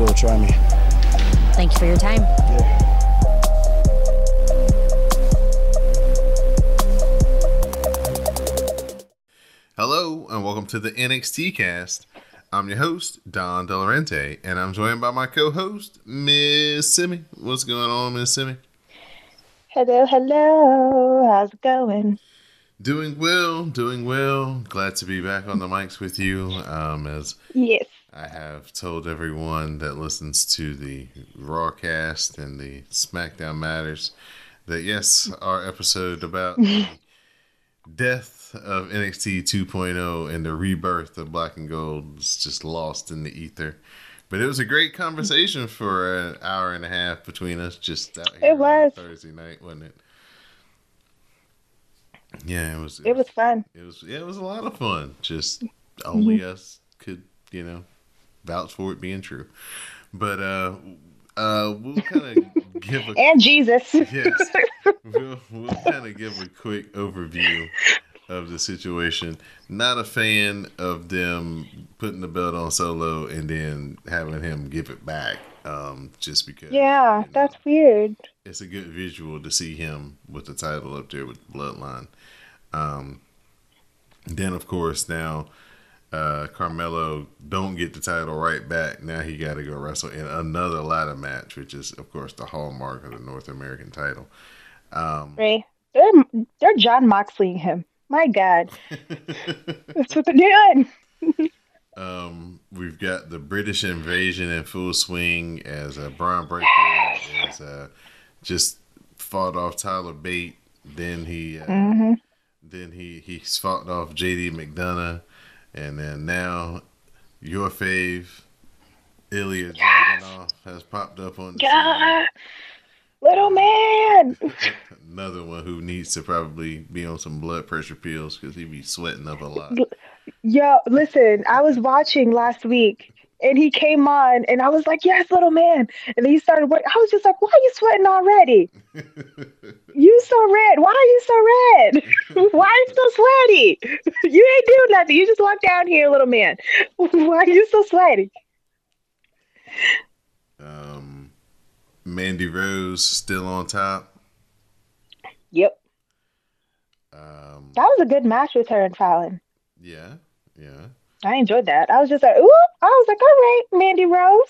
will. Try me. Thank you for your time. Yeah. Hello and welcome to the NXT cast. I'm your host, Don Delarente, and I'm joined by my co-host, Miss Simi. What's going on, Miss Simi? Hello, hello. How's it going? Doing well, doing well. Glad to be back on the mics with you. Um, as yes, I have told everyone that listens to the Rawcast and the SmackDown Matters that yes, our episode about the death of NXT 2.0 and the rebirth of Black and Gold was just lost in the ether. But it was a great conversation for an hour and a half between us, just out here it was Thursday night, wasn't it? Yeah, it was. It, it was fun. It was. Yeah, it was a lot of fun. Just only mm-hmm. us could, you know, vouch for it being true. But uh, uh, we'll kind of give a and Jesus. Yes, we'll, we'll kind of give a quick overview of the situation. Not a fan of them putting the belt on Solo and then having him give it back. Um, just because. Yeah, you know, that's weird. It's a good visual to see him with the title up there with Bloodline. Um, then of course now uh, Carmelo don't get the title right back. Now he got to go wrestle in another ladder match, which is of course the hallmark of the North American title. Um, right? They're they're Jon Moxley him. My God, that's what they're doing. um, we've got the British invasion in full swing as a uh, Bron Breakker is uh, just fought off Tyler Bate. Then he uh, mm-hmm. then he he's fought off JD McDonagh and then now your fave, Ilja yes. Dragunov, has popped up on the yeah. Little man. Another one who needs to probably be on some blood pressure pills because he be sweating up a lot. Yo, listen, I was watching last week and he came on and I was like, Yes, little man. And then he started. I was just like, Why are you sweating already? you so red. Why are you so red? Why are you so sweaty? you ain't doing nothing. You just walked down here, little man. Why are you so sweaty? Um Mandy Rose still on top. Yep. Um, that was a good match with her and Fallon. Yeah, yeah. I enjoyed that. I was just like, ooh, I was like, all right, Mandy Rose,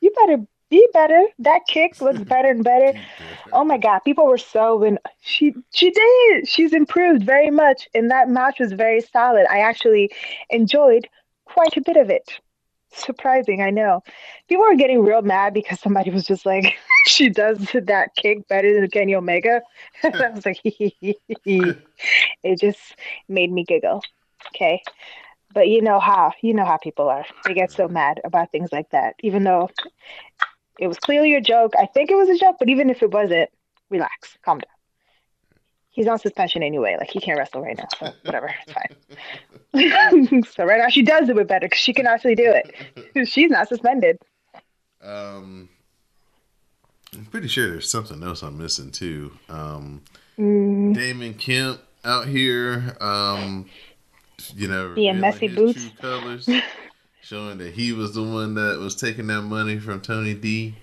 you better be better. That kick looks better and better. oh my god, people were so in. She she did. She's improved very much, and that match was very solid. I actually enjoyed quite a bit of it. Surprising, I know. People were getting real mad because somebody was just like, she does that kick better than Kenny Omega. I was like, it just made me giggle. Okay. But you know how you know how people are. They get so mad about things like that, even though it was clearly a joke. I think it was a joke, but even if it wasn't, relax, calm down. He's on suspension anyway. Like he can't wrestle right now, so whatever, it's fine. so right now she does do it better because she can actually do it. She's not suspended. Um, I'm pretty sure there's something else I'm missing too. Um, mm. Damon Kemp out here. Um, you know, being messy boots, colors, showing that he was the one that was taking that money from Tony D,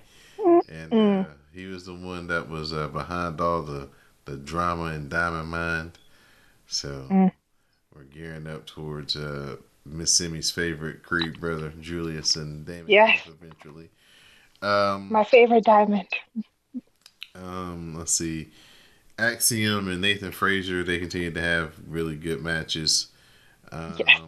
and uh, he was the one that was uh, behind all the the drama in Diamond Mine. So mm. we're gearing up towards uh, Miss Simi's favorite Creed brother, Julius and Damon. Yes, eventually. Um, My favorite Diamond. Um, let's see. Axiom and Nathan Frazer, they continue to have really good matches. Um, yes.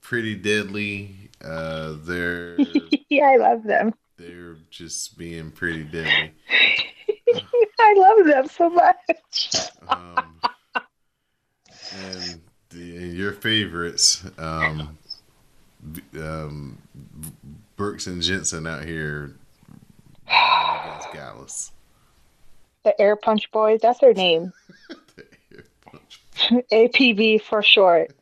pretty deadly. Uh, they're yeah, I love them. they're just being pretty deadly. I love them so much. Um, and, the, and your favorites, um, um, Brooks and Jensen out here against Gallus. The Air Punch Boys, that's their name. APB for short.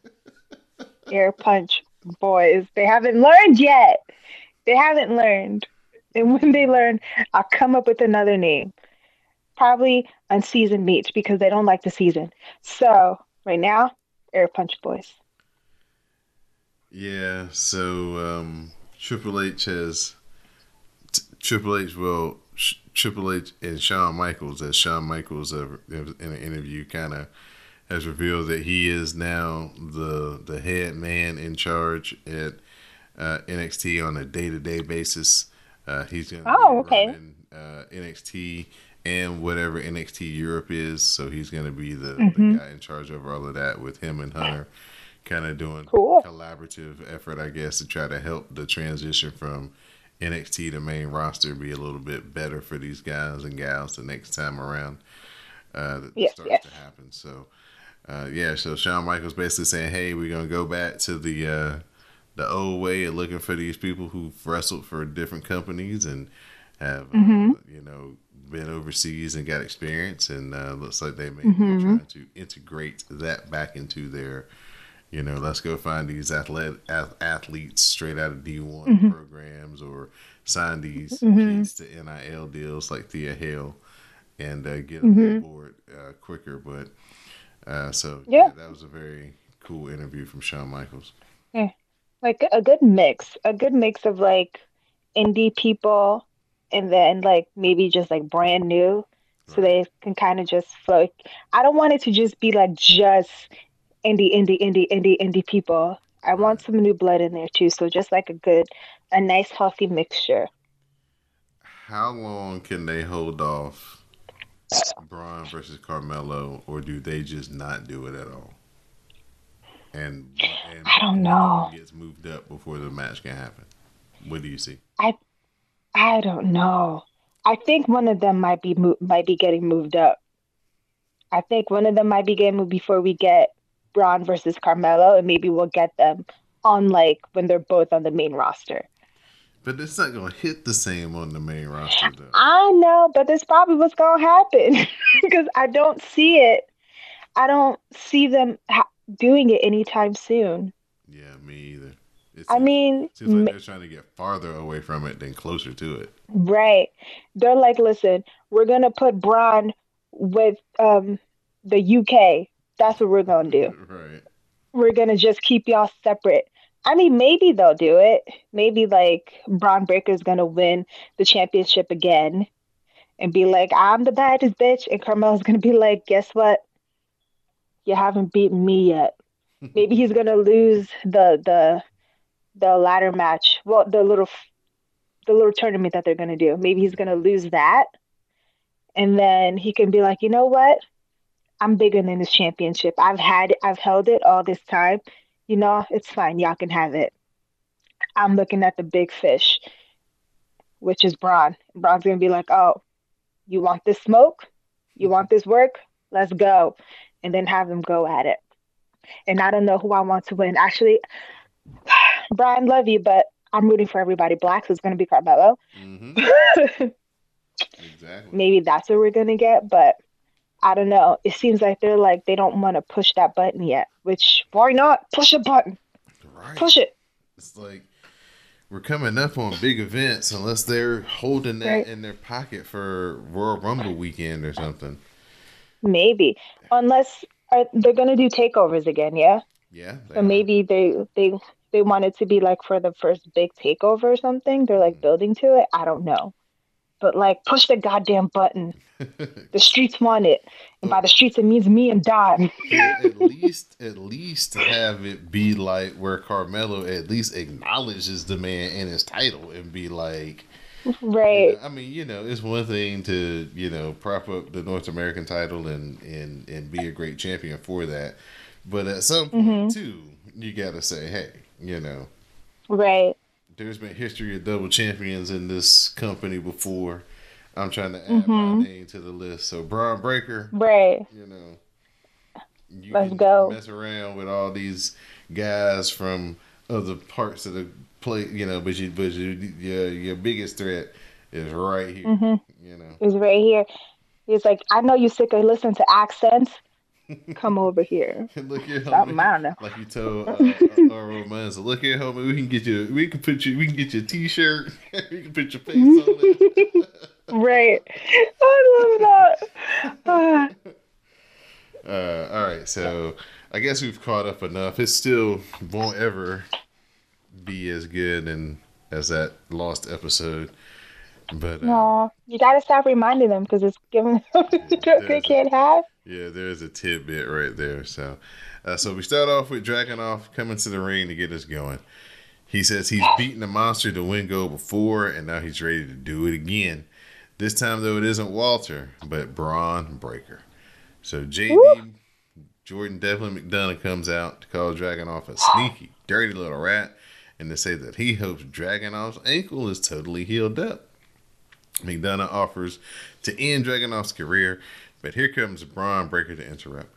Air Punch Boys. They haven't learned yet. They haven't learned. And when they learn, I'll come up with another name. Probably unseasoned meats because they don't like the season. So right now, Air Punch Boys. Yeah, so um, Triple H has t- Triple H will Triple H and Shawn Michaels, as Shawn Michaels in an interview kind of has revealed that he is now the the head man in charge at uh, NXT on a day to day basis. Uh, he's going to Oh, be okay. running uh, NXT and whatever NXT Europe is. So he's going to be the, Mm-hmm. the guy in charge over all of that with him and Hunter kind of doing Cool. collaborative effort, I guess, to try to help the transition from NXT to main roster be a little bit better for these guys and gals the next time around. Uh, that Yes, starts yes. to happen. So, uh, yeah. So Shawn Michaels basically saying, "Hey, we're gonna go back to the uh, the old way of looking for these people who've wrestled for different companies and have Mm-hmm. uh, you know been overseas and got experience, and uh, looks like they may Mm-hmm. be trying to integrate that back into their." You know, let's go find these athlete, ath- athletes straight out of D1 Mm-hmm. programs or sign these kids to NIL deals like Thea Hale and uh, get them Mm-hmm. on board uh, quicker. But uh, so, Yeah. yeah, that was a very cool interview from Shawn Michaels. Yeah. like a good mix, a good mix of like indie people and then like maybe just like brand new so they can kind of just flow. I don't want it to just be like just indie, indie, indie, indie, indie people. I want some new blood in there too. So just like a good, a nice healthy mixture. How long can they hold off Bron versus Carmelo, or do they just not do it at all? And, and I don't know. Gets moved up before the match can happen. What do you see? I I don't know. I think one of them might be mo- might be getting moved up. I think one of them might be getting moved before we get Bron versus Carmelo, and maybe we'll get them on like when they're both on the main roster. But it's not going to hit the same on the main roster, though. I know, but that's probably what's gonna happen because I don't see it. I don't see them ha- doing it anytime soon. Yeah, me either. It I seems- mean, seems like they're trying to get farther away from it than closer to it. Right. They're like, listen, we're gonna put Bron with um the UK. That's what we're gonna do. Right. We're gonna just keep y'all separate. I mean, maybe they'll do it. Maybe like Bron Breakker's gonna win the championship again and be like, I'm the baddest bitch, and Carmelo's gonna be like, guess what? You haven't beaten me yet. Maybe he's gonna lose the the the ladder match. Well, the little the little tournament that they're gonna do. Maybe he's gonna lose that, and then he can be like, you know what? I'm bigger than this championship. I've had it. I've held it all this time. You know, it's fine. Y'all can have it. I'm looking at the big fish, which is Bron. Bron's gonna be like, oh, you want this smoke? You want this work? Let's go, and then have them go at it. And I don't know who I want to win. Actually, Brian, love you, but I'm rooting for everybody. Black, so it's gonna be Carmelo. hmm Exactly. maybe that's what we're gonna get, but I don't know. It seems like they're like they don't want to push that button yet. Which why not push a button? Right. Push it. It's like we're coming up on big events unless they're holding that Right. in their pocket for Royal Rumble weekend or something. Maybe unless uh, they're gonna do takeovers again, yeah. Yeah. So are. maybe they they they want it to be like for the first big takeover or something. They're Mm. like building to it. I don't know, but like push the goddamn button. The streets want it, and by the streets it means me and Don. at at least at least have it be like where Carmelo at least acknowledges the man and his title and be like right. I mean, you know, it's one thing to, you know, prop up the North American title and and and be a great champion for that. But at some point Mm-hmm. too, you gotta say, hey, You know, Right. There's been history of double champions in this company before. I'm trying to add Mm-hmm. my name to the list. So Bron Breakker, Right. you know, you Let's can go. mess around with all these guys from other parts of the play, you know, but you, but you, your your biggest threat is right here. Mm-hmm. You know, He's right here. He's like, I know you sick of listening to accents. Come over here. look here, Something, homie. I don't know. Like you told uh, uh, uh, Romanza, look here, homie. We can get you. We can put you. We can get you a T-shirt. we can put your face on it. Right. I love that. Uh, all right, so I guess we've caught up enough. It still won't ever be as good and as that lost episode, but uh, Aw, you gotta stop reminding them because it's giving them what they can't have. Yeah, there's a tidbit right there. So, uh, so we start off with Dragunov coming to the ring to get us going. He says he's beaten the monster to win gold before, and now he's ready to do it again. This time, though, it isn't Walter, but Bron Breakker. So JD Jordan Devlin McDonagh comes out to call Dragunov a sneaky, dirty little rat, and to say that he hopes Dragunov's ankle is totally healed up. McDonagh offers to end Dragunov's career, but here comes Bron Breakker to interrupt.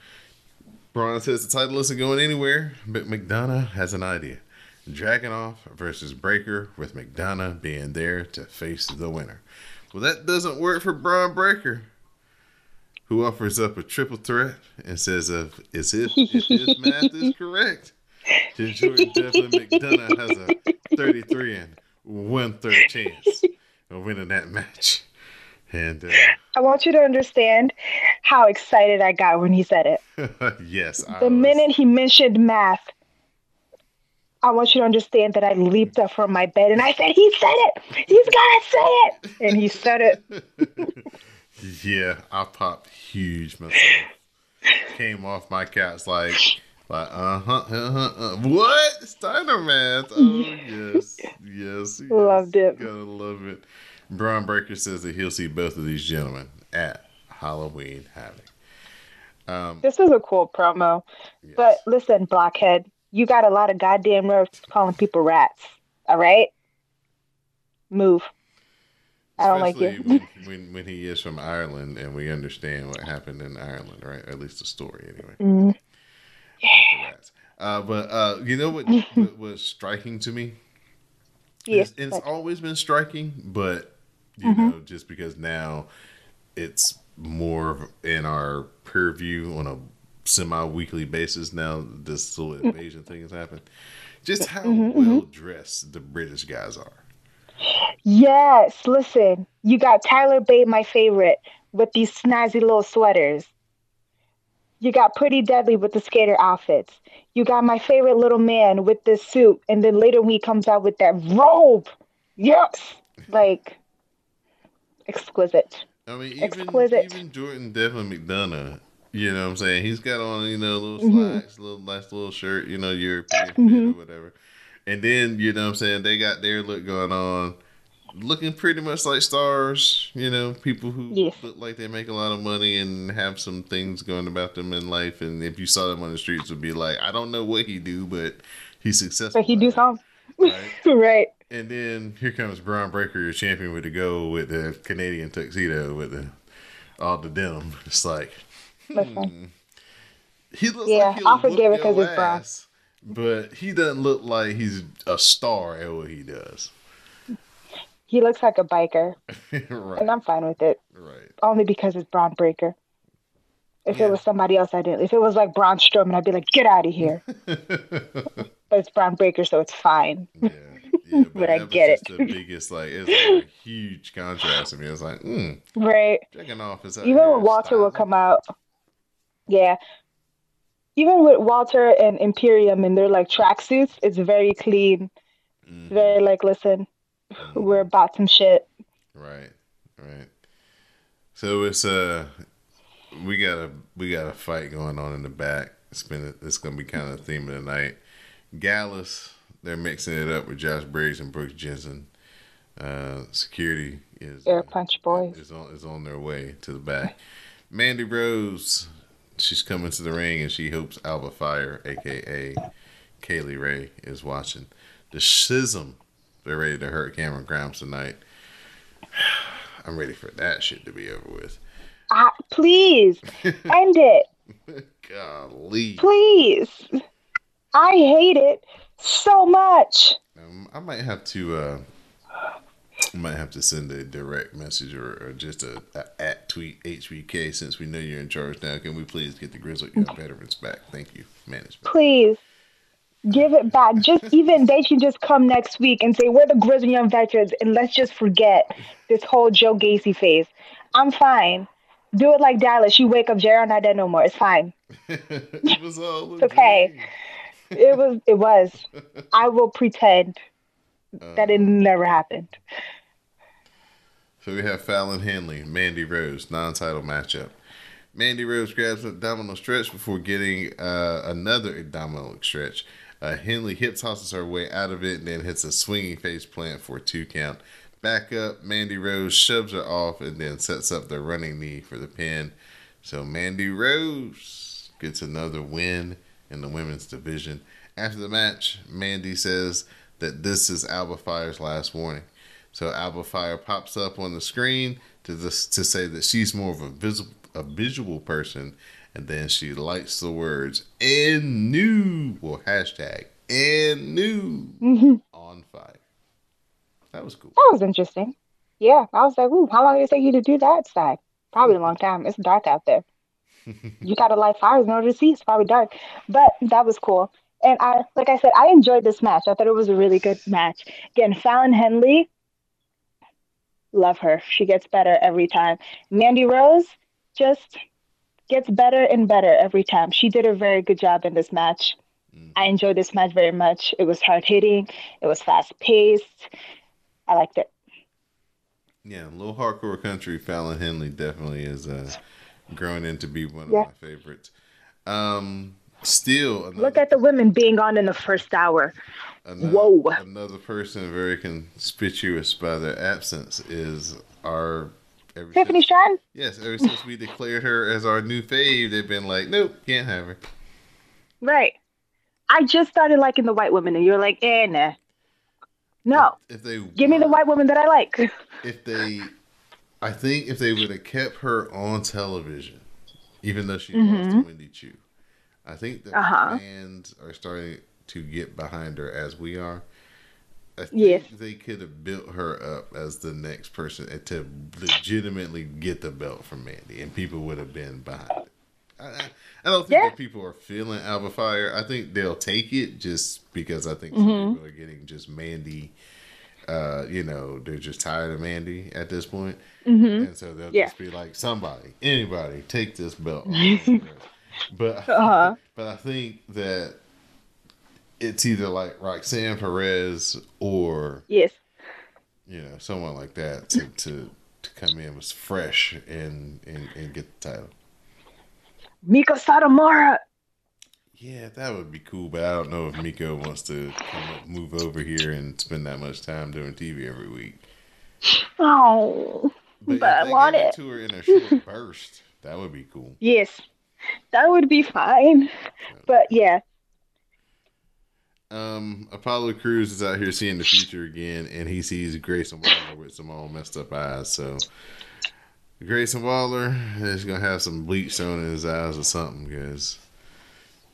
Bron says the title isn't going anywhere, but McDonagh has an idea. Dragunov versus Breaker, with McDonagh being there to face the winner. Well, that doesn't work for Bron Breakker, who offers up a triple threat and says, "If as if, if his math is correct, Jordan Devlin McDonagh has a 33 and one third chance of winning that match." And uh, I want you to understand how excited I got when he said it. yes, I The was- minute he mentioned math, I want you to understand that I leaped up from my bed and I said, He said it! He's gotta say it! And he said it. Yeah, I popped huge myself. Came off my couch like, like uh huh, uh huh, uh, what Steiner math? Oh yes, yes, yes. Loved it. Gotta love it. Bron Breakker says that he'll see both of these gentlemen at Halloween Havoc. Um, This was a cool promo. yes. But listen, Blockhead, you got a lot of goddamn nerve calling people rats. All right? Move. I don't like Especially you. when, when when he is from Ireland and we understand what happened in Ireland, right? At least the story, anyway. Mm. Rats. Uh, but uh, you know what, what was striking to me? Yes. it's, it's always been striking, but you Mm-hmm. know, just because now it's more in our purview on a semi-weekly basis. Now this little Mm-hmm. invasion thing has happened. Just how well dressed the British guys are. Yes, listen. You got Tyler Bate, my favorite, with these snazzy little sweaters. You got Pretty Deadly with the skater outfits. You got my favorite little man with this suit, and then later when he comes out with that robe. Yes. Like exquisite. I mean, even Exquisite. even Jordan Devlin McDonagh, you know what I'm saying? He's got on, you know, little Mm-hmm. slacks, little nice little shirt, you know, European fit or whatever. And then, you know what I'm saying, they got their look going on, looking pretty much like stars, you know, people who Yes. look like they make a lot of money and have some things going about them in life. And if you saw them on the streets, would be like, I don't know what he do, but he's successful. But he do something. Right? right. And then here comes Bron Breakker, your champion with the gold with the Canadian tuxedo with the all the denim. It's like Listen. Hmm. he looks Yeah, like he'll I'll forgive it because it's Bron. but he doesn't look like he's a star at what he does. He looks like a biker, right, and I'm fine with it. right. Only because it's Bron Breakker. If Yeah. it was somebody else, I didn't. If it was like Braun Strowman, I'd be like, get out of here. but it's Bron Breakker, so it's fine. Yeah, yeah, but, But I get it. The biggest like it's like a huge contrast to me. It's like, mm, Right. Dragunov is out Even when Walter will come out, yeah. Even with Walter and Imperium and their like tracksuits, it's very clean. Mhm, Very like, listen, mhm. we're about some shit. Right, right. So it's uh, we got a we got a fight going on in the back. It's been it's gonna be kind of the theme of the night. Gallus, they're mixing it up with Josh Briggs and Brooks Jensen. Uh, security is Air Punch Boys. is on is on their way to the back. Mandy Rose, she's coming to the ring and she hopes Alba Fyre, aka Kay Lee Ray is watching. The schism, they're ready to hurt Cameron Grimes tonight. I'm ready for that shit to be over with. Uh, please end it. Golly. Please. I hate it so much. Um, I might have to. Uh, I might have to send a direct message or, or just a, a at tweet HBK since we know you're in charge now. Can we please get the Grizzled Young Veterans back? Thank you, management. Please give it back. Just even they can just come next week and say we're the Grizzled Young Veterans, and let's just forget this whole Joe Gacy phase. I'm fine. Do it like Dallas. You wake up, Jared not dead no more. It's fine. it It's okay. It was. It was. I will pretend that it never happened. So we have Fallon Henley, Mandy Rose, non-title matchup. Mandy Rose grabs an abdominal stretch before getting uh, another abdominal stretch. Uh, Henley hip tosses her way out of it and then hits a swinging face plant for a two count. Back up, Mandy Rose shoves her off and then sets up the running knee for the pin. So Mandy Rose gets another win in the women's division. After the match, Mandy says that this is Alba Fyre's last warning. So Alba Fire pops up on the screen to this, to say that she's more of a visible a visual person, and then she lights the words "and new" well hashtag and new mm-hmm. on fire. That was cool. That was interesting. Yeah, I was like, ooh, how long did it take you to do that side? Probably a long time. It's dark out there. You gotta light fires in order to see. It's probably dark. But that was cool. And I like I said, I enjoyed this match. I thought it was a really good match. Again, Fallon Henley, love her. She gets better every time. Mandy Rose just gets better and better every time. She did a very good job in this match. I enjoyed this match very much. It was hard hitting, it was fast paced. I liked it. Yeah, little hardcore country. Fallon Henley definitely is uh, growing into be one of Yeah. my favorites. Um, still, another, Look at the women being on in the first hour. another, whoa. Another person very conspicuous by their absence is our. ever Tiffany Stratton? Yes, ever since we declared her as our new fave, they've been like, nope, can't have her. Right. I just started liking the white women, and you're like, eh, nah. No. If they Give me the white woman that I like. if they I think if they would have kept her on television, even though she lost to Wendy Choo, I think the Uh-huh. fans are starting to get behind her as we are. I think Yes. they could have built her up as the next person and to legitimately get the belt from Mandy, and people would have been behind it. I, I, don't think Yeah. that people are feeling Alba Fyre. I think they'll take it just because I think Mm-hmm. some people are getting just Mandy uh, you know, they're just tired of Mandy at this point. And so they'll Mm-hmm. Yeah. just be like, somebody, anybody, take this belt. but Uh-huh. but I think that it's either like Roxanne Perez or yes. you know someone like that to to, to come in was fresh and, and and get the title. Meiko Satomura. Yeah, that would be cool, but I don't know if Meiko wants to come up, move over here and spend that much time doing TV every week. Oh. But, But I want it. to her in a short burst, that would be cool. Yes. That would be fine. But yeah. Um, Apollo Crews is out here seeing the future again, and he sees Grayson Waller with some all messed up eyes. So Grayson Waller is gonna have some bleach thrown in his eyes or something, because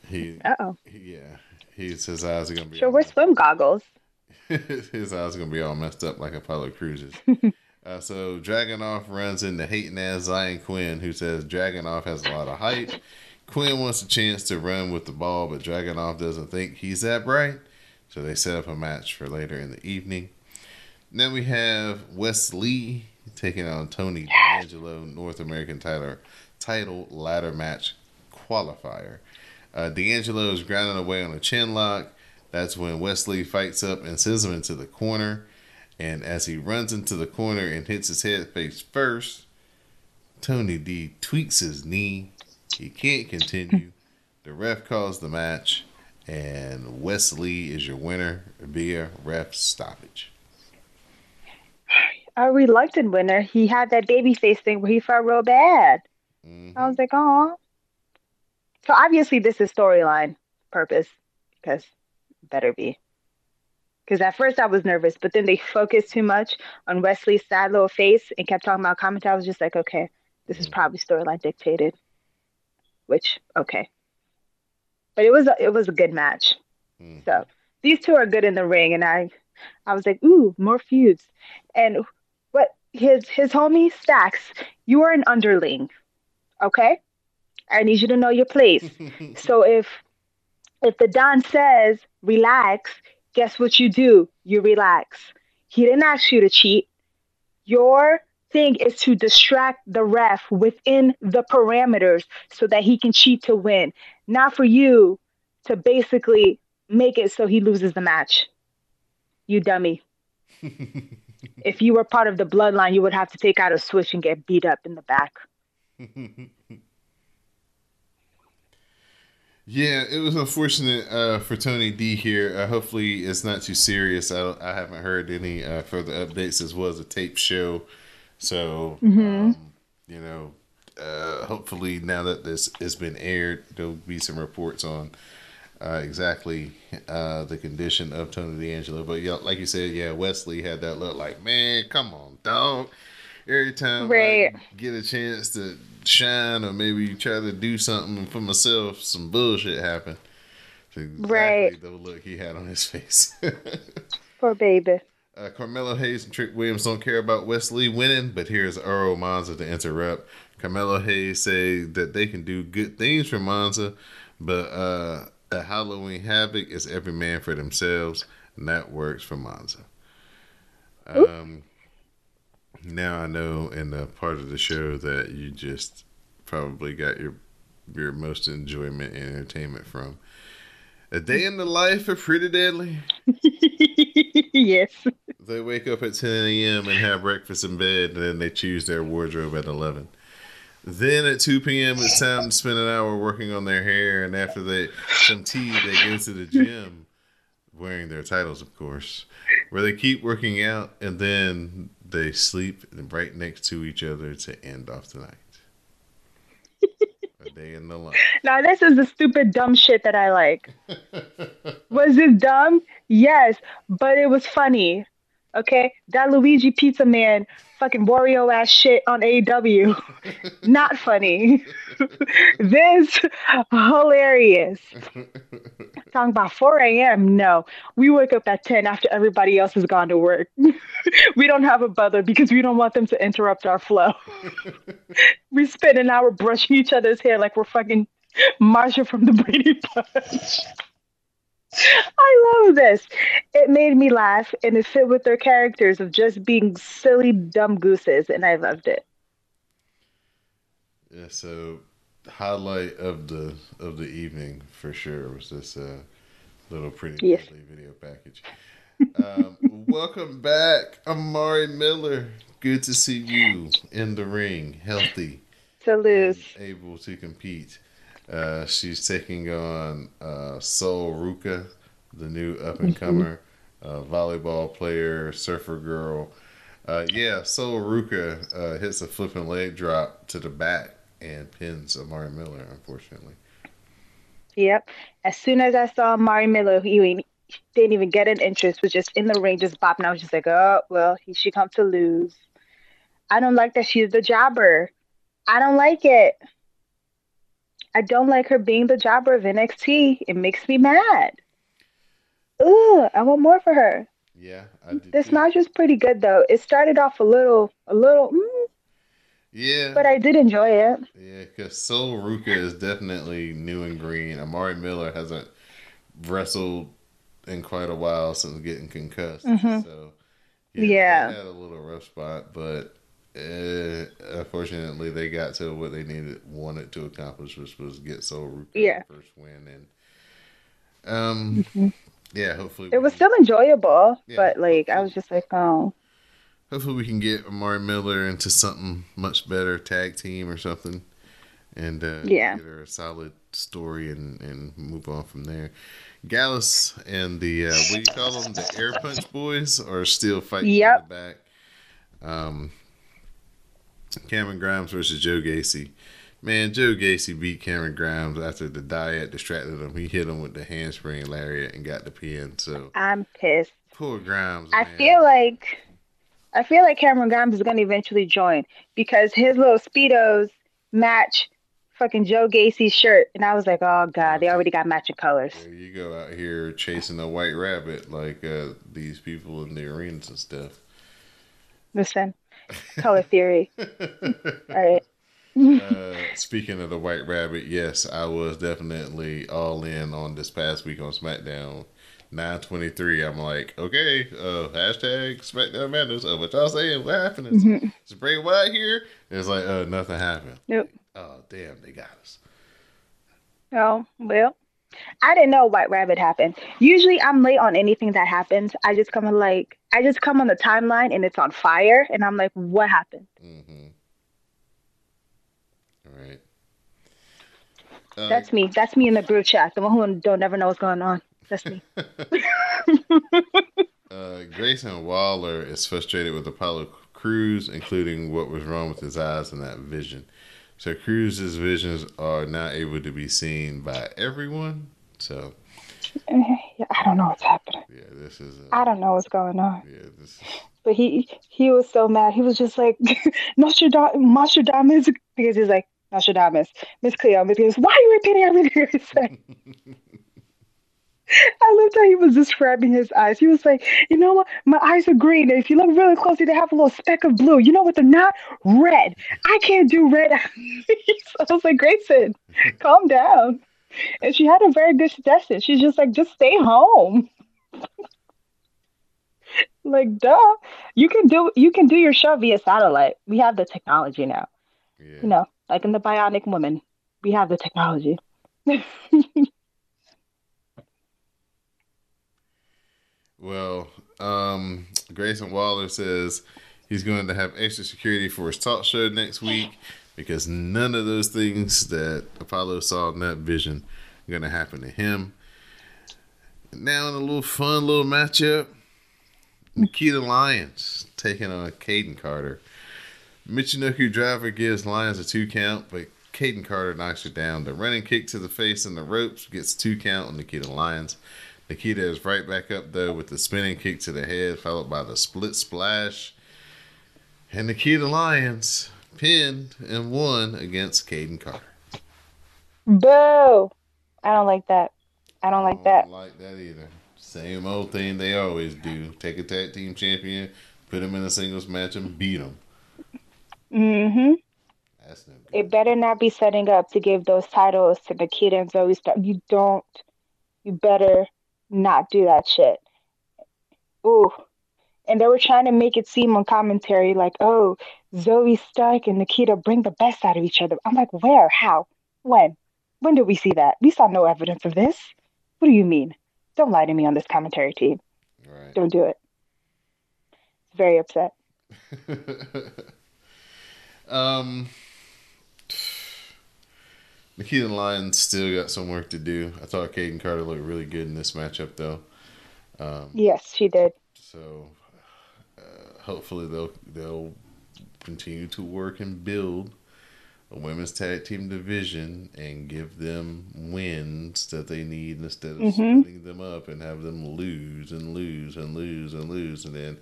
he, Uh oh. yeah, he's his eyes are gonna be Sure, messed- swim goggles. his eyes are gonna be all messed up like Apollo Crews's. uh, so Dragunov runs into hating ass Xyon Quinn, who says Dragunov has a lot of hype. Quinn wants a chance to run with the ball, but Dragunov doesn't think he's that bright. So they set up a match for later in the evening. Then we have Wes Lee taking on Tony D'Angelo, North American title title ladder match qualifier. Uh, D'Angelo is grinding away on a chin lock. That's when Wes Lee fights up and sends him into the corner. And as he runs into the corner and hits his head face first, Tony D tweaks his knee. He can't continue. The ref calls the match, and Wes Lee is your winner via ref stoppage. A reluctant winner. He had that baby face thing where he felt real bad. Mhm. I was like, oh. So obviously this is storyline purpose because better be. Because at first I was nervous, but then they focused too much on Wes Lee's sad little face and kept talking about commentary. I was just like, okay, this is probably storyline dictated. Which okay, but it was a, it was a good match. Mhm. So these two are good in the ring, and I I was like, ooh, more feuds. And what his his homie Stacks, you are an underling, okay? I need you to know your place. So if if the Don says relax, guess what you do? You relax. He didn't ask you to cheat. Your thing is to distract the ref within the parameters so that he can cheat to win, not for you to basically make it so he loses the match. You dummy. if you were part of the bloodline, you would have to take out a switch and get beat up in the back. Yeah, it was unfortunate uh, for Tony D here. Uh, hopefully, it's not too serious. I, I haven't heard any uh, further updates. This was a tape show, so um, you know, uh, hopefully now that this has been aired, there'll be some reports on uh, exactly uh, the condition of Tony D'Angelo. But yeah, like you said, yeah, Wes Lee had that look like, man, come on, dog. Every time Right. I get a chance to shine or maybe try to do something for myself, some bullshit happen. That's exactly Right. the look he had on his face. Poor baby. Uh, Carmelo Hayes and Trick Williams don't care about Wes Lee winning, but here's Oro Mensah to interrupt. Carmelo Hayes say that they can do good things for Mensah, but uh, at Halloween Havoc is every man for themselves, and that works for Mensah. Um, now I know in the part of the show that you just probably got your your most enjoyment and entertainment from. A day in the life of Pretty Deadly. yes. They wake up at 10 a.m. and have breakfast in bed, and then they choose their wardrobe at 11. Then at 2 p.m., it's time to spend an hour working on their hair, and after they some tea, they go to the gym, wearing their titles, of course, where they keep working out, and then they sleep right next to each other to end off the night. A day in the life. Now this is the stupid dumb shit that I like. was it dumb? Yes, but it was funny. Okay, that Luigi Pizza Man fucking Wario ass shit on AEW, not funny. this hilarious. Talking about 4 a.m. No, we wake up at 10 after everybody else has gone to work. we don't have a butler because we don't want them to interrupt our flow. we spend an hour brushing each other's hair like we're fucking Marcia from the Brady Bunch. I love this. It made me laugh and it fit with their characters of just being silly, dumb gooses, and I loved it. Yeah, so highlight of the of the evening for sure was this uh, little pretty Yes. video package. Um, welcome back, Amari Miller. Good to see you in the ring, healthy, To lose. able to compete. Uh, she's taking on uh, Sol Ruka, the new up and comer uh, volleyball player, surfer girl. Uh, yeah, Sol Ruka uh, hits a flipping leg drop to the back and pins Amari Miller, unfortunately. Yep. As soon as I saw Mari Miller, he didn't even get an interest, was just in the ring, just bopping. I was just like, oh, well, he, she comes to lose. I don't like that she's the jobber. I don't like it. I don't like her being the jobber of NXT. It makes me mad. Ugh, I want more for her. Yeah, I did. This match was pretty good though. It started off a little, a little, mm, Yeah, but I did enjoy it. yeah, because Sol Ruka is definitely new and green. Amari Miller hasn't wrestled in quite a while since getting concussed. So Mm-hmm. Yeah. they had a little rough spot, but uh, unfortunately, they got to what they needed, wanted to accomplish, which was get Ruka Yeah. first win, and um, yeah, hopefully It was can- still enjoyable, Yeah, but like I was just like, oh, Hopefully, we can get Amari Miller into something much better, tag team or something, and uh, Yeah. get her a solid story and, and move on from there. Gallus and the uh, what do you call them? The Air Punch Boys are still fighting Yep. in the back. Um, Cameron Grimes versus Joe Gacy. Man, Joe Gacy beat Cameron Grimes after the Dyad distracted him. He hit him with the handspring lariat and got the pin. So I'm pissed. poor Grimes. I man. feel like I feel like Cameron Grimes is gonna eventually join because his little speedos match fucking Joe Gacy's shirt, and I was like, oh god, they already got matching colors. There you go out here chasing a white rabbit like uh, these people in the arenas and stuff. Listen, color theory. All right. Uh, speaking of the white rabbit, yes, I was definitely all in on this past week on SmackDown. 923, I'm like, okay, uh, hashtag SmackDown Madness. Uh, what y'all saying? What happened? Is, Mm-hmm. is Bray Wyatt here? It's like, uh, nothing happened. Nope. Oh, damn, they got us. Oh well, I didn't know White Rabbit happened. Usually, I'm late on anything that happens. I just come on like I just come on the timeline and it's on fire, and I'm like, what happened? Mm-hmm. All right. Uh, That's me. That's me in the group chat. The one who don't never know what's going on. That's me. Uh, Grayson Waller is frustrated with Apollo Crews, including what was wrong with his eyes and that vision. So Crews's visions are not able to be seen by everyone. So eh, I don't know what's happening. yeah, this is a, I don't know what's going on. yeah, this But he he was so mad. He was just like Nostradamus, Nostradamus, because he's like Nostradamus, Miss Cleo, Miss Cleo. Why are you repeating everything I say? I loved how he was describing his eyes. He was like, you know what? My eyes are green. And if you look really closely, they have a little speck of blue. You know what? They're not red. I can't do red. so I was like, Grayson, calm down. And she had a very good suggestion. She's just like, just stay home. like, duh. You can do you can do your show via satellite. We have the technology now. yeah. You know, like in the Bionic Woman, we have the technology. Well, um, Grayson Waller says he's going to have extra security for his talk show next week because none of those things that Apollo saw in that vision are going to happen to him. Now in a little fun little matchup, Nikita Lyons taking on Kayden Carter. Michinoku Driver gives Lyons a two count, but Kayden Carter knocks her down. The running kick to the face and the ropes gets two count on Nikita Lyons. Nikita is right back up though with the spinning kick to the head, followed by the split splash. And Nikita Lyons pinned and won against Kayden Carter. Boo! I don't like that. I don't like that. I don't like that either. Same old thing they always do. Take a tag team champion, put him in a singles match, and beat him. Mm-hmm. That's no good. It better not be setting up to give those titles to Nikita and Zoey Stark. You don't. You better not do that shit. Ooh. And they were trying to make it seem on commentary like, oh, Zoey Stark and Nikita bring the best out of each other. I'm like, where? How? When? When did we see that? We saw no evidence of this. What do you mean? Don't lie to me on this commentary team. Right. Don't do it. Very upset. um, Nikita Lyons still got some work to do. I thought Kayden Carter looked really good in this matchup, though. Um, Yes, she did. so uh, hopefully they'll they'll continue to work and build a women's tag team division and give them wins that they need instead of Mhm. splitting them up and have them lose and lose and lose and lose and then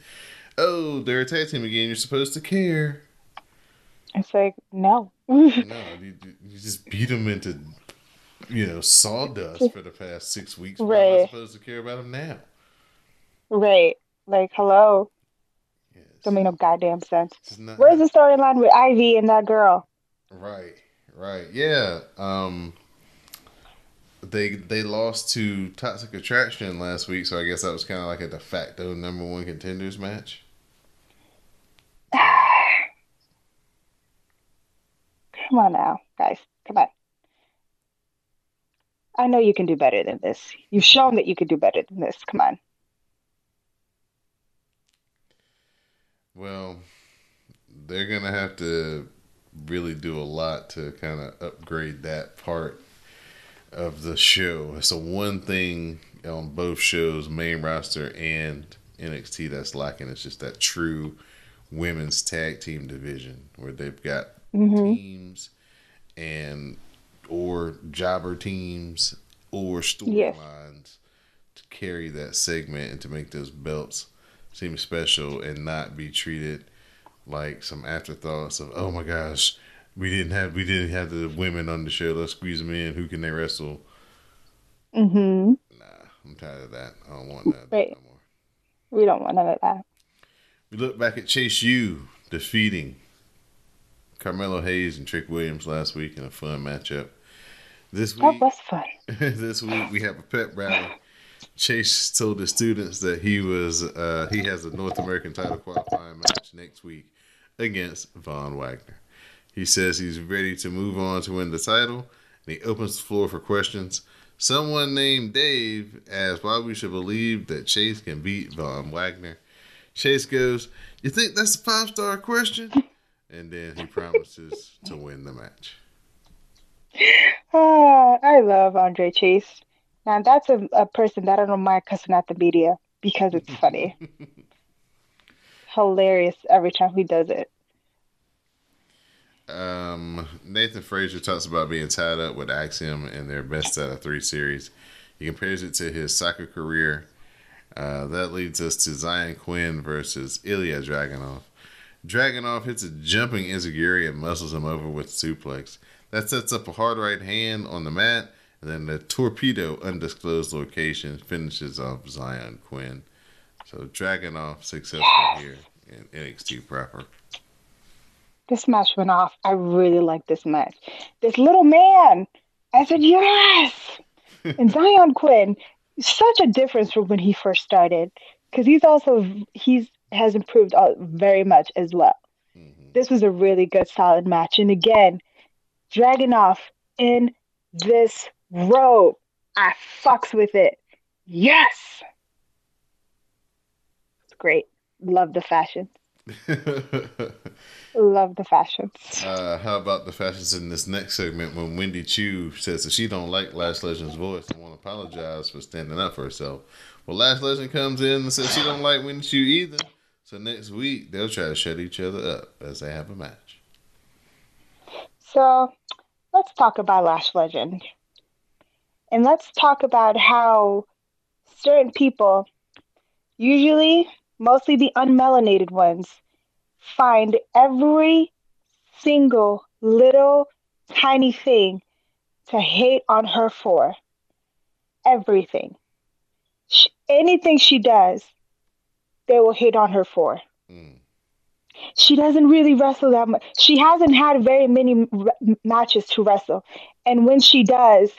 oh they're a tag team again you're supposed to care It's like, no. no you, you just beat them into you know sawdust for the past six weeks Why am I Right. supposed to care about them now right. Like, hello. yes. Don't make no goddamn sense. Where's the storyline with Ivy and that girl? Right, right, yeah. Um, they they lost to Toxic Attraction last week, so I guess that was kind of like a de facto number one contenders match. Come on now, guys. Come on. I know you can do better than this. You've shown that you can do better than this. Come on. Well, they're gonna have to really do a lot to kind of upgrade that part of the show. It's the one thing on both shows, main roster and NXT, that's lacking. It's just that true women's tag team division where they've got hmm teams and or jobber teams or storylines Yes. to carry that segment and to make those belts seem special and not be treated like some afterthoughts of oh my gosh we didn't have we didn't have the women on the show let's squeeze them in who can they wrestle Mm-hmm. nah i'm tired of that i don't want that Right. no more We don't want none of that. we look back at chase u defeating carmelo hayes and trick williams last week in a fun matchup this That week was fun. this week we have a pep rally. Chase told the students that he was uh, he has a North American title qualifying match next week against Von Wagner. He says he's ready to move on to win the title, and he opens the floor for questions. Someone named Dave asks why we should believe that Chase can beat Von Wagner. Chase goes, "You think that's a five star question?" And then he promises to win the match. Ah, I love Andre Chase. Now that's a, a person that I don't mind cussing at the media because it's funny. Hilarious every time he does it. Um, Nathan Frazier talks about being tied up with Axiom in their best out of three series. He compares it to his soccer career. Uh, that leads us to Xyon Quinn versus Ilja Dragunov. Dragunov hits a jumping Enzuigiri and muscles him over with suplex. That sets up a hard right hand on the mat, and then the torpedo undisclosed location finishes off Xyon Quinn. So Dragunov successful here in NXT proper. This match went off. I really like this match. This little man, I said, yes! and Xyon Quinn, such a difference from when he first started because he's also, he's has improved uh, very much as well. This was a really good, solid match. And again, Dragunov in this robe. I fucks with it. Yes! It's great. Love the fashion. Love the fashions. Uh, how about the fashions in this next segment when Wendy Choo says that she don't like Lash Legend's voice and want to apologize for standing up for herself? Well, Lash Legend comes in and says she don't like Wendy Choo either. So next week they'll try to shut each other up as they have a match. So let's talk about Lash Legend. And let's talk about how certain people, usually mostly the unmelanated ones, find every single little tiny thing to hate on her for. Everything. Sh anything she does, they will hate on her for Mm. she doesn't really wrestle that much. She hasn't had very many matches to wrestle. And when she does,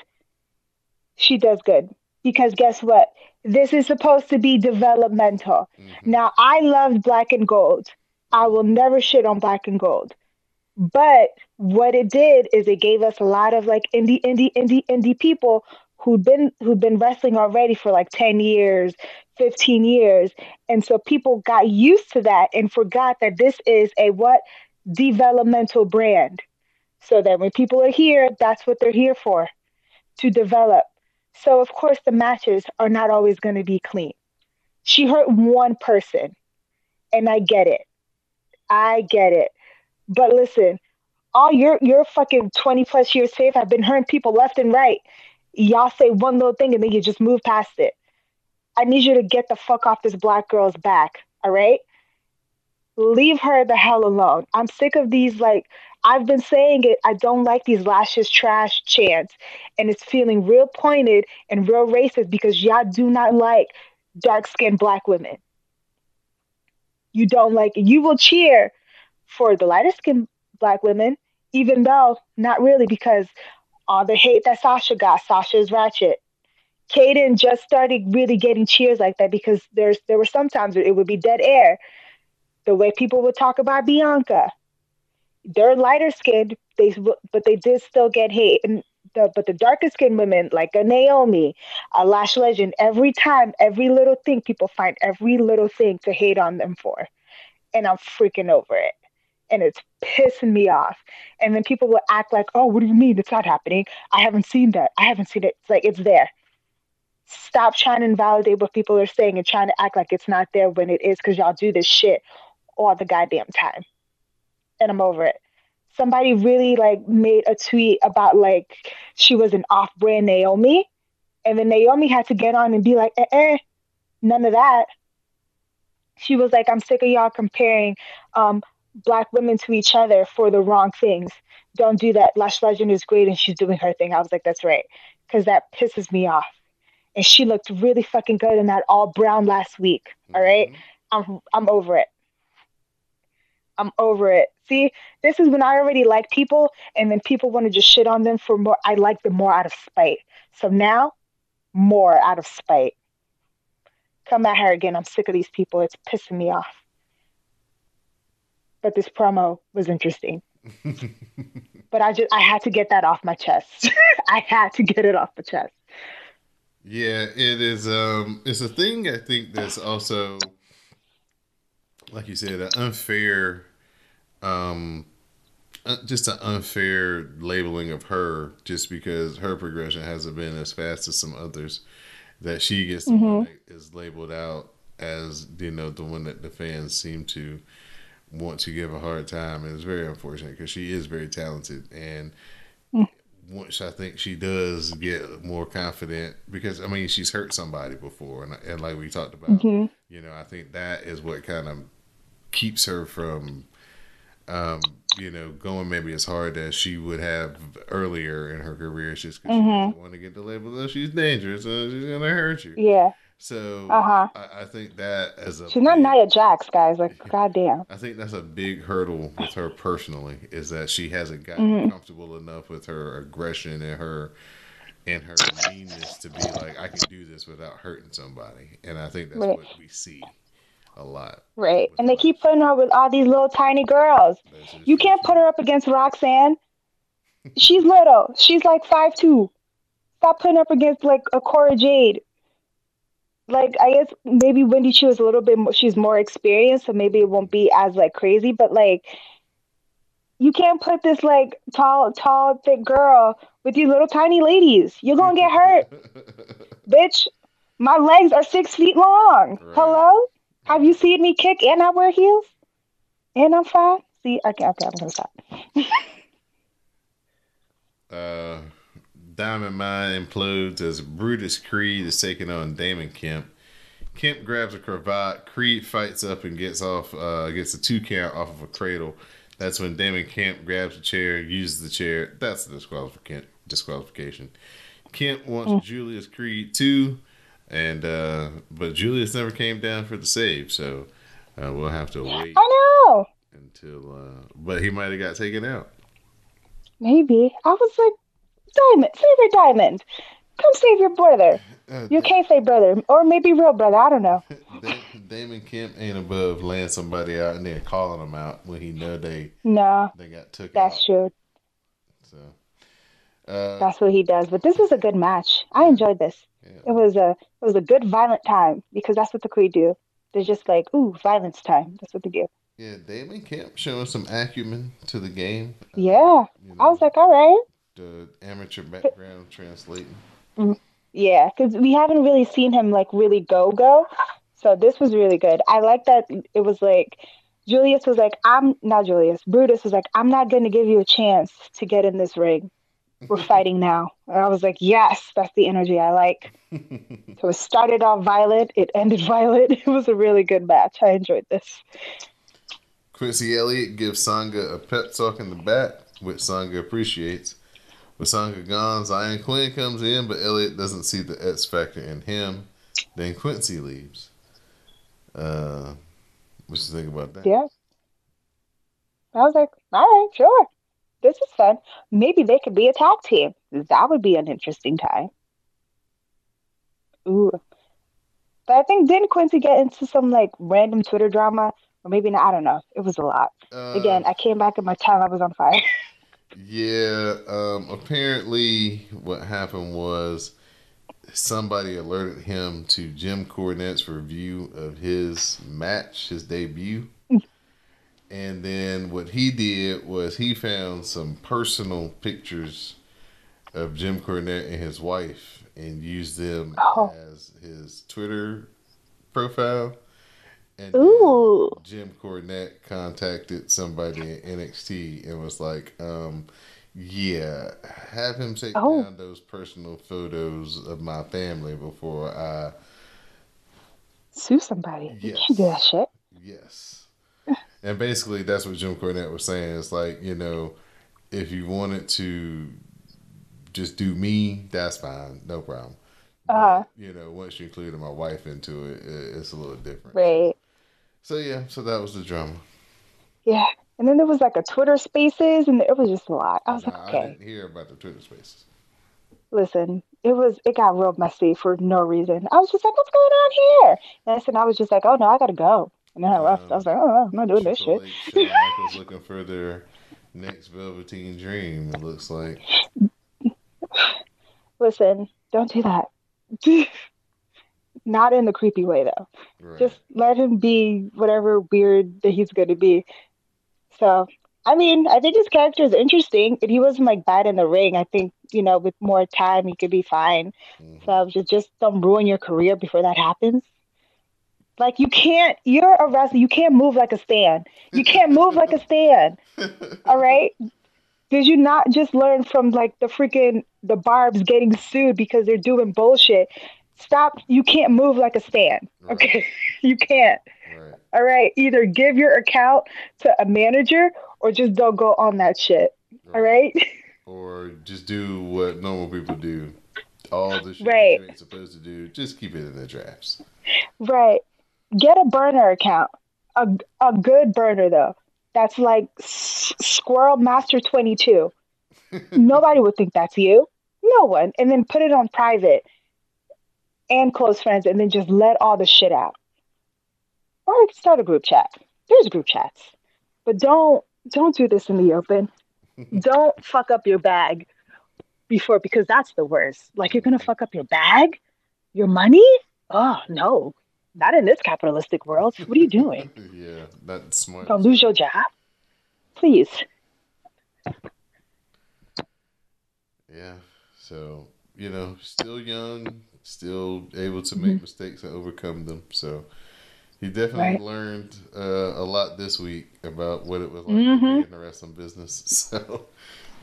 she does good. Because guess what? This is supposed to be developmental. Now, I loved Black and Gold. I will never shit on Black and Gold. But what it did is it gave us a lot of like indie, indie, indie, indie people who'd been who'd been wrestling already for like 10 years, 15 years. And so people got used to that and forgot that this is a what developmental brand. So that when people are here, that's what they're here for, to develop. So of course the matches are not always going to be clean. She hurt one person, and I get it. I get it. But listen, all your your fucking 20 plus years faith have been hurting people left and right. Y'all say one little thing and then you just move past it. I need you to get the fuck off this black girl's back, all right? Leave her the hell alone. I'm sick of these like I've been saying it. I don't like these lashes trash chants, and it's feeling real pointed and real racist because y'all do not like dark skinned black women. You don't like it. You will cheer for the lighter skinned black women, even though not really because Oh, all the hate that Sasha got, Sasha is ratchet. Kayden just started really getting cheers like that because there's there were sometimes it would be dead air. The way people would talk about Bianca, they're lighter skinned, they but they did still get hate. And the but the darker skinned women like a Naomi, a Lash Legend, every time, every little thing, people find every little thing to hate on them for, and I'm freaking over it, and it's pissing me off. And then people will act like, "Oh, what do you mean it's not happening? I haven't seen that. I haven't seen it." It's like it's there. Stop trying to invalidate what people are saying and trying to act like it's not there when it is, because y'all do this shit all the goddamn time and I'm over it. somebody really like made a tweet about like she was an off-brand Naomi, and then Naomi had to get on and be like, eh, eh none of that. She was like, I'm sick of y'all comparing um, black women to each other for the wrong things. Don't do that. Lash Legend is great and she's doing her thing. I was like, that's right. Because that pisses me off. And she looked really fucking good in that all brown last week. All right? mm-hmm. I'm I'm over it. I'm over it. See, this is when I already like people, and then people want to just shit on them for more. I like them more out of spite. So now, more out of spite. Come at her again. I'm sick of these people. It's pissing me off. But this promo was interesting. but I just I had to get that off my chest. I had to get it off the chest. Yeah, it is um it's a thing I think that's also like you said, an unfair um uh, just an unfair labeling of her just because her progression hasn't been as fast as some others that she gets mm-hmm. is labeled out as you know the one that the fans seem to want to give a hard time, and it's very unfortunate because she is very talented and. Mm. Once I think she does get more confident, because I mean she's hurt somebody before, and, and like we talked about, mm-hmm. you know, I think that is what kind of keeps her from um, you know, going maybe as hard as she would have earlier in her career. It's just because mm-hmm. she doesn't want to get the label that she's dangerous she's gonna hurt you. Yeah. So uh-huh. I, I think that as a she's not Nia Jax, guys. Like goddamn. I think that's a big hurdle with her personally is that she hasn't gotten mm-hmm. comfortable enough with her aggression and her and her meanness to be like I can do this without hurting somebody. And I think that's right. what we see a lot. Right. And they keep putting her with all these little tiny girls. You can't put her up against Roxanne. She's little. She's like five two. Stop putting her up against like a Cora Jade. Like I guess maybe Wendy Choo is a little bit more, she's more experienced, so maybe it won't be as like crazy. But like, you can't put this like tall, tall, thick girl with these little tiny ladies. You're gonna get hurt, bitch. My legs are six feet long. Right. Hello. Have you seen me kick and I wear heels? And I'm fine. See, okay, okay, I'm gonna stop. uh, Diamond Mine implodes as Brutus Creed is taking on Damon Kemp. Kemp grabs a cravat. Creed fights up and gets off, uh, gets a two count off of a cradle. That's when Damon Kemp grabs a chair, uses the chair. That's the disqualification. Disqualification. Kemp wants mm. Julius Creed too and uh, but Julius never came down for the save, so uh, we'll have to wait. I know until, uh, but he might have got taken out. Maybe I was like, Diamond, save your Diamond, come save your brother. Uh, you can't say brother, or maybe real brother. I don't know. Damon Kemp ain't above laying somebody out and then calling them out when he know they no they got took. That's out. true. So uh, that's what he does. But this was a good match. I enjoyed this. Yeah. It was a it was a good violent time because that's what the Creed do. They're just like, ooh, violence time. That's what they do. Yeah, Damon Kemp showing some acumen to the game. Yeah, uh, you know, I was like, all right. The amateur background translating. Mm-hmm. Yeah, because we haven't really seen him like really go go. So this was really good. I like that it was like Julius was like, I'm not Julius. Brutus was like, I'm not going to give you a chance to get in this ring we're fighting now. And I was like, yes, that's the energy I like. so it started off violent, it ended violent. It was a really good match. I enjoyed this. Quincy Elliott gives Sanga a pep talk in the back, which Sanga appreciates. With Sanga gone, Xyon Quinn comes in, but Elliott doesn't see the X factor in him. Then Quincy leaves. Uh, what you think about that? Yeah. I was like, all right, sure this is fun. Maybe they could be a tag team. That would be an interesting tie. Ooh. But I think didn't Quincy get into some like random Twitter drama? Or maybe not, I don't know. It was a lot. Uh, Again, I came back and my time I was on fire. yeah, um, apparently what happened was somebody alerted him to Jim Cornette's review of his match, his debut. And then what he did was he found some personal pictures of Jim Cornette and his wife and used them oh. as his Twitter profile. And Ooh. Jim Cornette contacted somebody in NXT and was like, um, "Yeah, have him take Oh. down those personal photos of my family before I." Sue somebody. You Yes. can't do that shit. Yes. And basically, that's what Jim Cornette was saying. It's like, you know, if you wanted to just do me, that's fine. No problem. Uh-huh. But, you know, once you included my wife into it, it's a little different. Right. So, yeah, so that was the drama. Yeah. And then there was like a Twitter Spaces, and it was just a lot. I was Nah, like, I okay, didn't hear about the Twitter spaces. listen, it was it got real messy for no reason. I was just like, what's going on here? And then I was just like, oh no, I gotta go. And then I left. I was like, oh, I'm not doing this shit. Shawn Michaels looking for their next Velveteen Dream, it looks like. Listen, don't do that. Not in the creepy way though. Right. Just let him be whatever weird that he's going to be. So, I mean, I think his character is interesting. If he wasn't like bad in the ring, I think, you know, with more time, he could be fine. Mhm. So just, just don't ruin your career before that happens. Like, you can't, you're a wrestler, you can't move like a stand. You can't move like a stand. All right? Did you not just learn from like the freaking the barbs getting sued because they're doing bullshit? Stop. You can't move like a stand. Right. Okay. You can't. right. All right. Either give your account to a manager or just don't go on that shit. All right. or just do what normal people do. All the shit Right. you ain't supposed to do, just keep it in the drafts. Right. Get a burner account. A, a good burner though. That's like S- Squirrel Master 22. Nobody would think that's you. No one. And then put it on private and close friends and then just let all the shit out. Or start a group chat. There's group chats. But don't don't do this in the open. don't fuck up your bag before because that's the worst. Like you're gonna fuck up your bag? Your money? Oh no. Not in this capitalistic world. What are you doing? yeah, that's smart. Gonna lose your job? Please. Yeah. So, you know, still young, still able to Mm-hmm. make mistakes and overcome them. So he definitely Right. learned uh, a lot this week about what it was like Mhm. to be in the wrestling business. So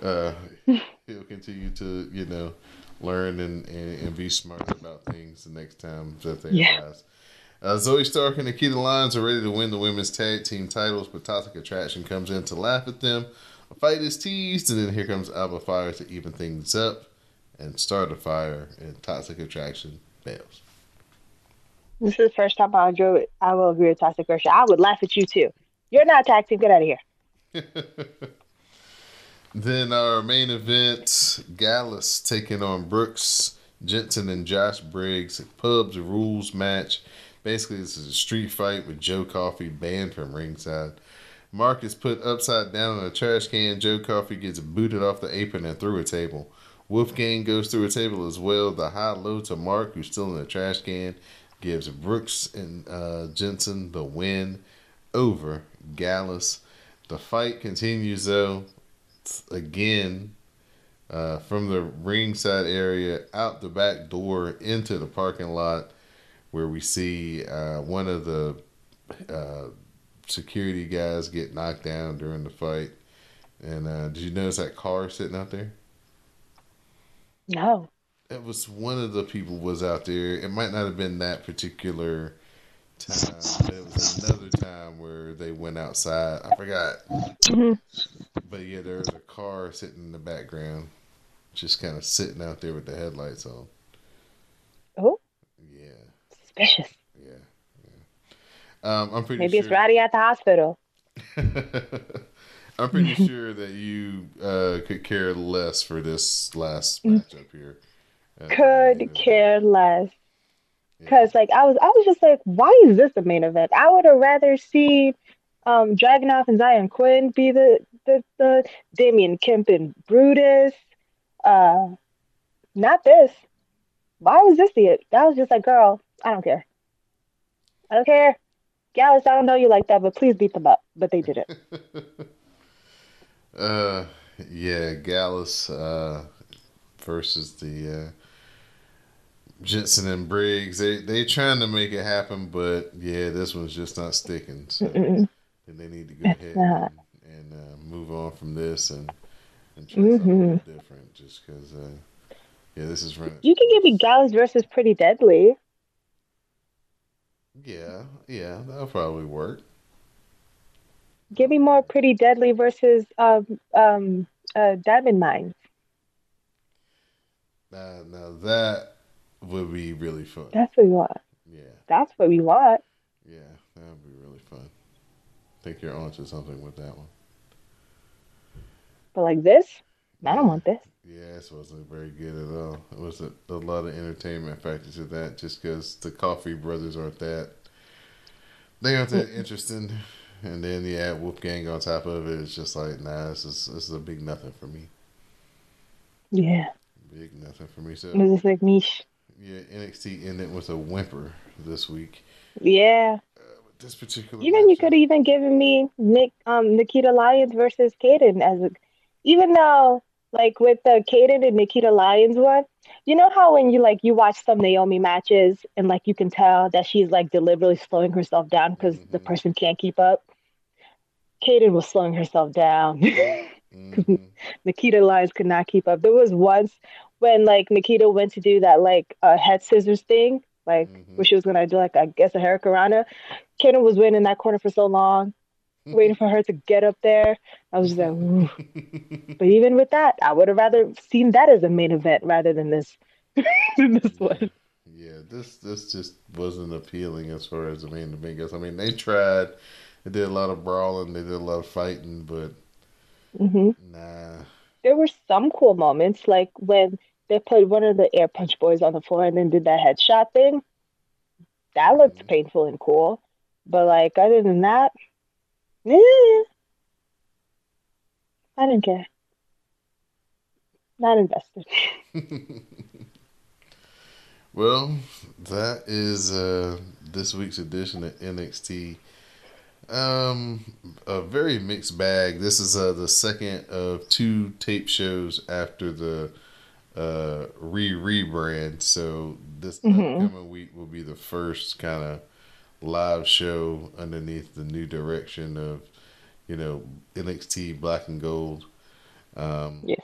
uh, he'll continue to, you know, learn and, and, and be smart about things the next time that they Yeah. arise. Uh, Zoey Stark and Nikita Lyons are ready to win the women's tag team titles, but Toxic Attraction comes in to laugh at them. A fight is teased, and then here comes Alba Fyre to even things up and start a fire, and Toxic Attraction fails. This is the first time I enjoy it. I will agree with Toxic Russia. I would laugh at you too. You're not team. Get out of here. Then our main event, Gallus taking on Brooks, Jensen, and Josh Briggs. Pubs rules match. Basically, this is a street fight with Joe Coffee banned from ringside. Mark is put upside down in a trash can. Joe Coffee gets booted off the apron and through a table. Wolfgang goes through a table as well. The high low to Mark, who's still in the trash can, gives Brooks and uh, Jensen the win over Gallus. The fight continues though again uh, from the ringside area out the back door into the parking lot where we see uh, one of the uh, security guys get knocked down during the fight. And uh, did you notice that car sitting out there? No. It was one of the people was out there. It might not have been that particular time, but it was another time where they went outside. I forgot. Mhm. But yeah, there was a car sitting in the background, just kind of sitting out there with the headlights on. Oh, Yeah, suspicious. yeah, yeah. Um, I'm pretty Maybe it's sure. Rowdy at the hospital. I'm pretty sure that you uh, could care less for this last Mm. matchup here. Uh, Could care less. yeah. Cause like I was, I was just like, why is this the main event? I would have rather seen um Dragunov and Xyon Quinn be the the the Damon Kemp and Brutus. Uh, not this. Why was this the? It? That was just like, girl, I don't care. I don't care. Gallus, I don't know you like that, but please beat them up. But they didn't. Uh, yeah, Gallus uh, versus the uh, Jensen and Briggs, they they trying to make it happen, but yeah, this one's just not sticking. So Mm-mm. they need to go It's ahead not. and, and uh, move on from this and and try something a little different. Just because, uh, yeah, this is running. You can give me Gallus versus Pretty Deadly. Yeah, yeah, that'll probably work. Give me more Pretty Deadly versus um um uh Diamond Mine. Now, now that would be really fun. That's what we want. Yeah, That's what we want. yeah, that would be really fun. I think you're onto something with that one. But like this, I don't want this. Yeah, this wasn't very good at all. It was a, a lot of entertainment factor to that, just because the Coffee Brothers aren't that. They aren't that interesting, and then you add Wolfgang on top of it. It's just like, nah, this is this is a big nothing for me. Yeah. Big nothing for me. So It was just like niche. yeah, NXT ended with a whimper this week. Yeah. This particular Even you could have even given me Nick um Nikita Lyons versus Kayden as a even though like with the Kayden and Nikita Lyons one, you know how when you like you watch some Naomi matches and like you can tell that she's like deliberately slowing herself down because the Mhm. person can't keep up. Kayden was slowing herself down. Mhm. Nikita Lyons could not keep up. There was once when like Nikita went to do that like uh, head scissors thing, like Mhm. where she was gonna do like I guess a hair Hurricanrana. Kayden was waiting in that corner for so long, waiting for her to get up there. I was just like, Ooh. but even with that, I would have rather seen that as a main event rather than this, than this one. Yeah, this this just wasn't appealing as far as the main event goes. I mean, they tried, they did a lot of brawling, they did a lot of fighting, but hmm nah. There were some cool moments, like when they put one of the air punch boys on the floor and then did that headshot thing. That looked Mhm. painful and cool. But like other than that, I didn't care. Not invested. well, that is uh, this week's edition of NXT. Um, a very mixed bag. This is uh, the second of two tape shows after the uh, re rebrand. So this Mhm. upcoming week will be the first kind of live show underneath the new direction of you know NXT Black and Gold um, Yes.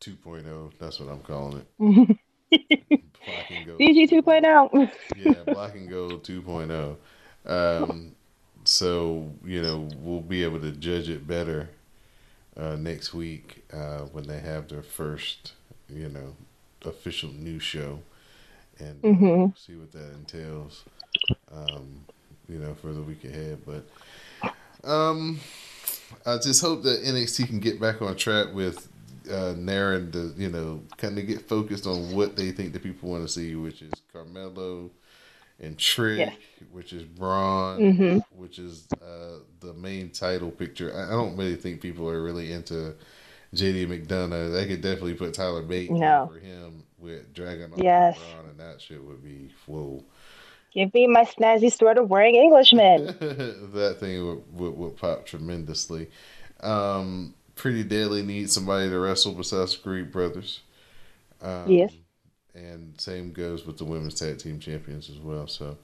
2.0. That's what I'm calling it. Black and Gold. DG 2.0. yeah, Black and Gold 2.0. Um, so you know we'll be able to judge it better uh, next week uh, when they have their first you know official new show and Mhm. see what that entails. Um, you know for the week ahead, but um, I just hope that NXT can get back on track with uh, narrowing the, you know, kind of get focused on what they think the people want to see, which is Carmelo and Trick, Yes. which is Bron, Mhm. which is uh, the main title picture. I, I don't really think people are really into JD McDonagh. They could definitely put Tyler Bate No. for him with Dragon Yes. Bron, and that shit would be whoa. Give me my snazzy sweater wearing Englishman. that thing would, would, would pop tremendously. Um, Pretty Deadly needs somebody to wrestle besides Creed Brothers. Um, Yes. And same goes with the women's tag team champions as well. So,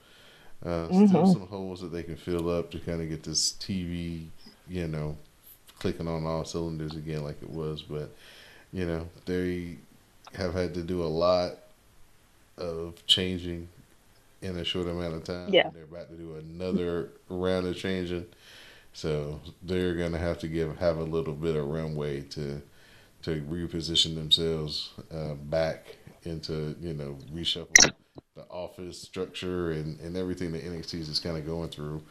uh, still Mhm. some holes that they can fill up to kind of get this TV, you know, clicking on all cylinders again like it was. But, you know, they have had to do a lot of changing in a short amount of time. Yeah. They're about to do another round of changing. So they're gonna have to give have a little bit of runway to to reposition themselves uh, back into you know reshuffle the office structure and, and everything that NXT is just kind of going through.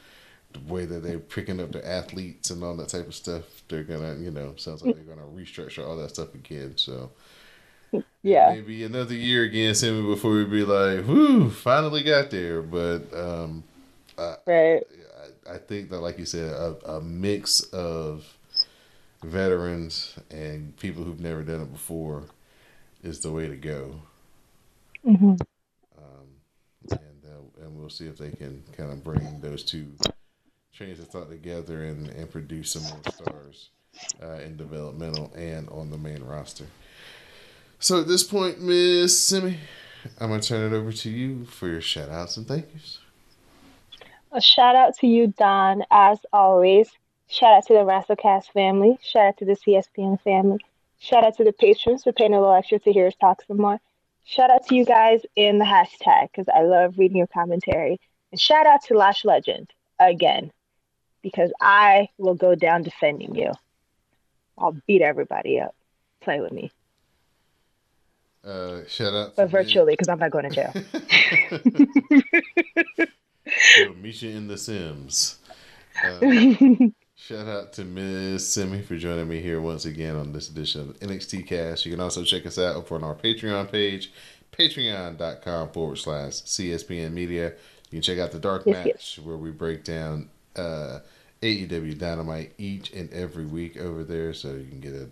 The way that they're picking up their athletes and all that type of stuff, they're gonna you know sounds like they're gonna restructure all that stuff again. So Yeah. maybe another year again, Sammy, before we be like, "Whoo, finally got there." But um, Right. I, I think that, like you said, a, a mix of veterans and people who've never done it before is the way to go. hmm Um, and uh, and we'll see if they can kind of bring those two trains of thought together and, and produce some more stars uh, in developmental and on the main roster. So at this point, Miss Simi, I'm going to turn it over to you for your shout outs and thank yous. A shout out to you, Don, as always. Shout out to the WrestleCast family. Shout out to the CSPN family. Shout out to the patrons for paying a little extra to hear us talk some more. Shout out to you guys in the hashtag because I love reading your commentary. And shout out to Lash Legend again because I will go down defending you. I'll beat everybody up. Play with me. Uh, shout out, but virtually because I'm not going to jail. so, Misha in The Sims. Uh, shout out to Ms. Simi for joining me here once again on this edition of NXT Cast. You can also check us out over on our Patreon page, patreon.com forward slash CSPN Media. You can check out the Dark yes, Match yes. where we break down uh, AEW Dynamite each and every week over there so you can get a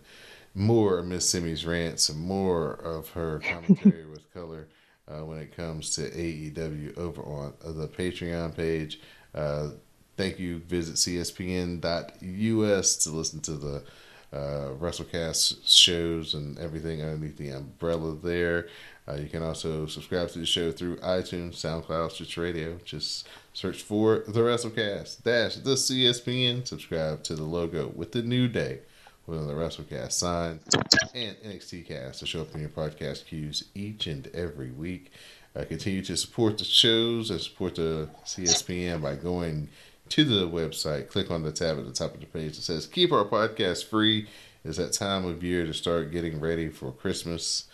more of Miss Simi's rants and more of her commentary with color uh, when it comes to AEW over on the Patreon page. Uh, thank you. Visit cspn.us to listen to the uh, WrestleCast shows and everything underneath the umbrella there. Uh, you can also subscribe to the show through iTunes, SoundCloud, Stitch Radio. Just search for the WrestleCast dash the CSPN. Subscribe to the logo with the new day with the WrestleCast sign and NXT Cast to show up in your podcast queues each and every week. Uh, continue to support the shows and support the CSPN by going to the website. Click on the tab at the top of the page that says "Keep our podcast free." It's that time of year to start getting ready for Christmas,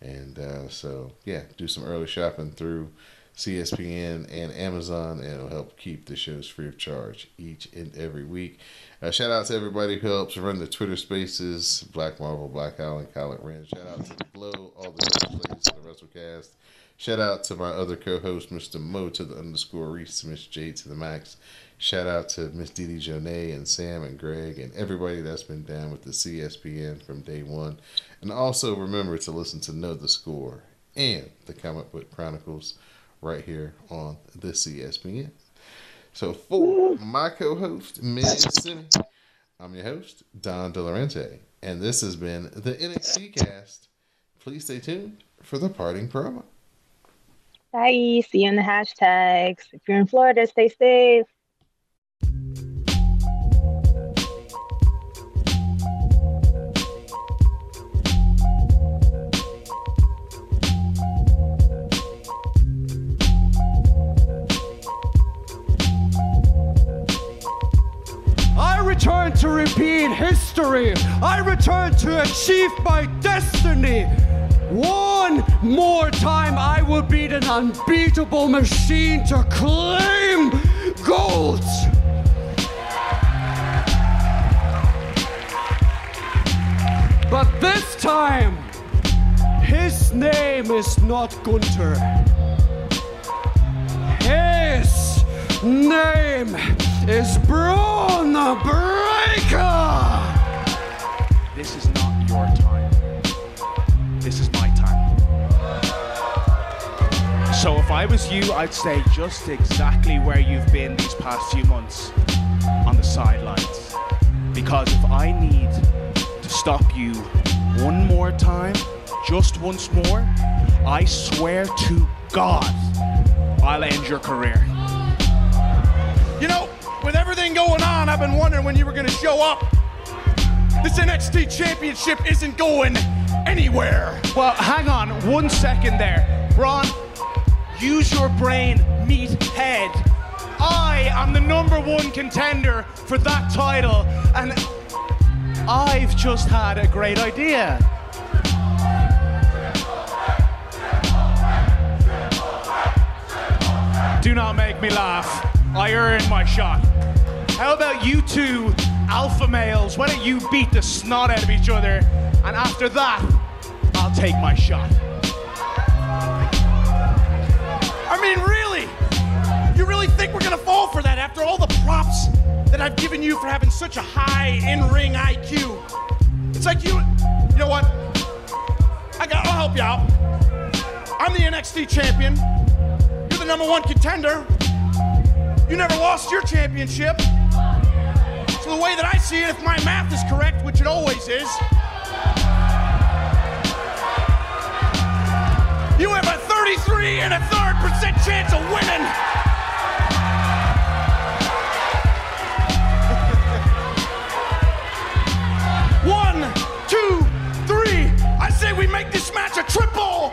and uh, so yeah, do some early shopping through CSPN and Amazon, and it'll help keep the shows free of charge each and every week. Uh, shout out to everybody who helps run the Twitter Spaces, Black Marvel, Black Allen, Khaled Rand. Shout out to the Glow, all the ladies of the WrestleCast. Shout out to my other co-host, Mr. Mo to the underscore Reese, Miss J to the max. Shout out to Miss Didi Jonay and Sam and Greg and everybody that's been down with the CSPN from day one. And also remember to listen to Know the Score and the Comic Book Chronicles right here on the CSPN. So for my co-host, Ms. Simi, I'm your host, Don Delarente, and this has been the NXT cast. Please stay tuned for the parting promo. Bye. See you in the hashtags. If you're in Florida, stay safe. To repeat history. I return to achieve my destiny. One more time, I will beat an unbeatable machine to claim gold. But this time, his name is not Gunther. His name is Bron the This is not your time. This is my time. So if I was you, I'd stay just exactly where you've been these past few months on the sidelines. Because if I need to stop you one more time, just once more, I swear to God, I'll end your career. You know, with everything going on, I've been wondering when you were going to show up. This NXT Championship isn't going anywhere. Well, hang on one second there. Bron, use your brain, meet head. I am the number one contender for that title, and I've just had a great idea. Do not make me laugh. I earned my shot. How about you two alpha males? Why don't you beat the snot out of each other? And after that, I'll take my shot. I mean, really? You really think we're gonna fall for that after all the props that I've given you for having such a high in-ring IQ? It's like you, you know what? I got, I'll help you out. I'm the NXT champion. You're the number one contender. You never lost your championship. The way that I see it, if my math is correct, which it always is, you have a 33 and a third percent chance of winning. One, two, three. I say we make this match a triple.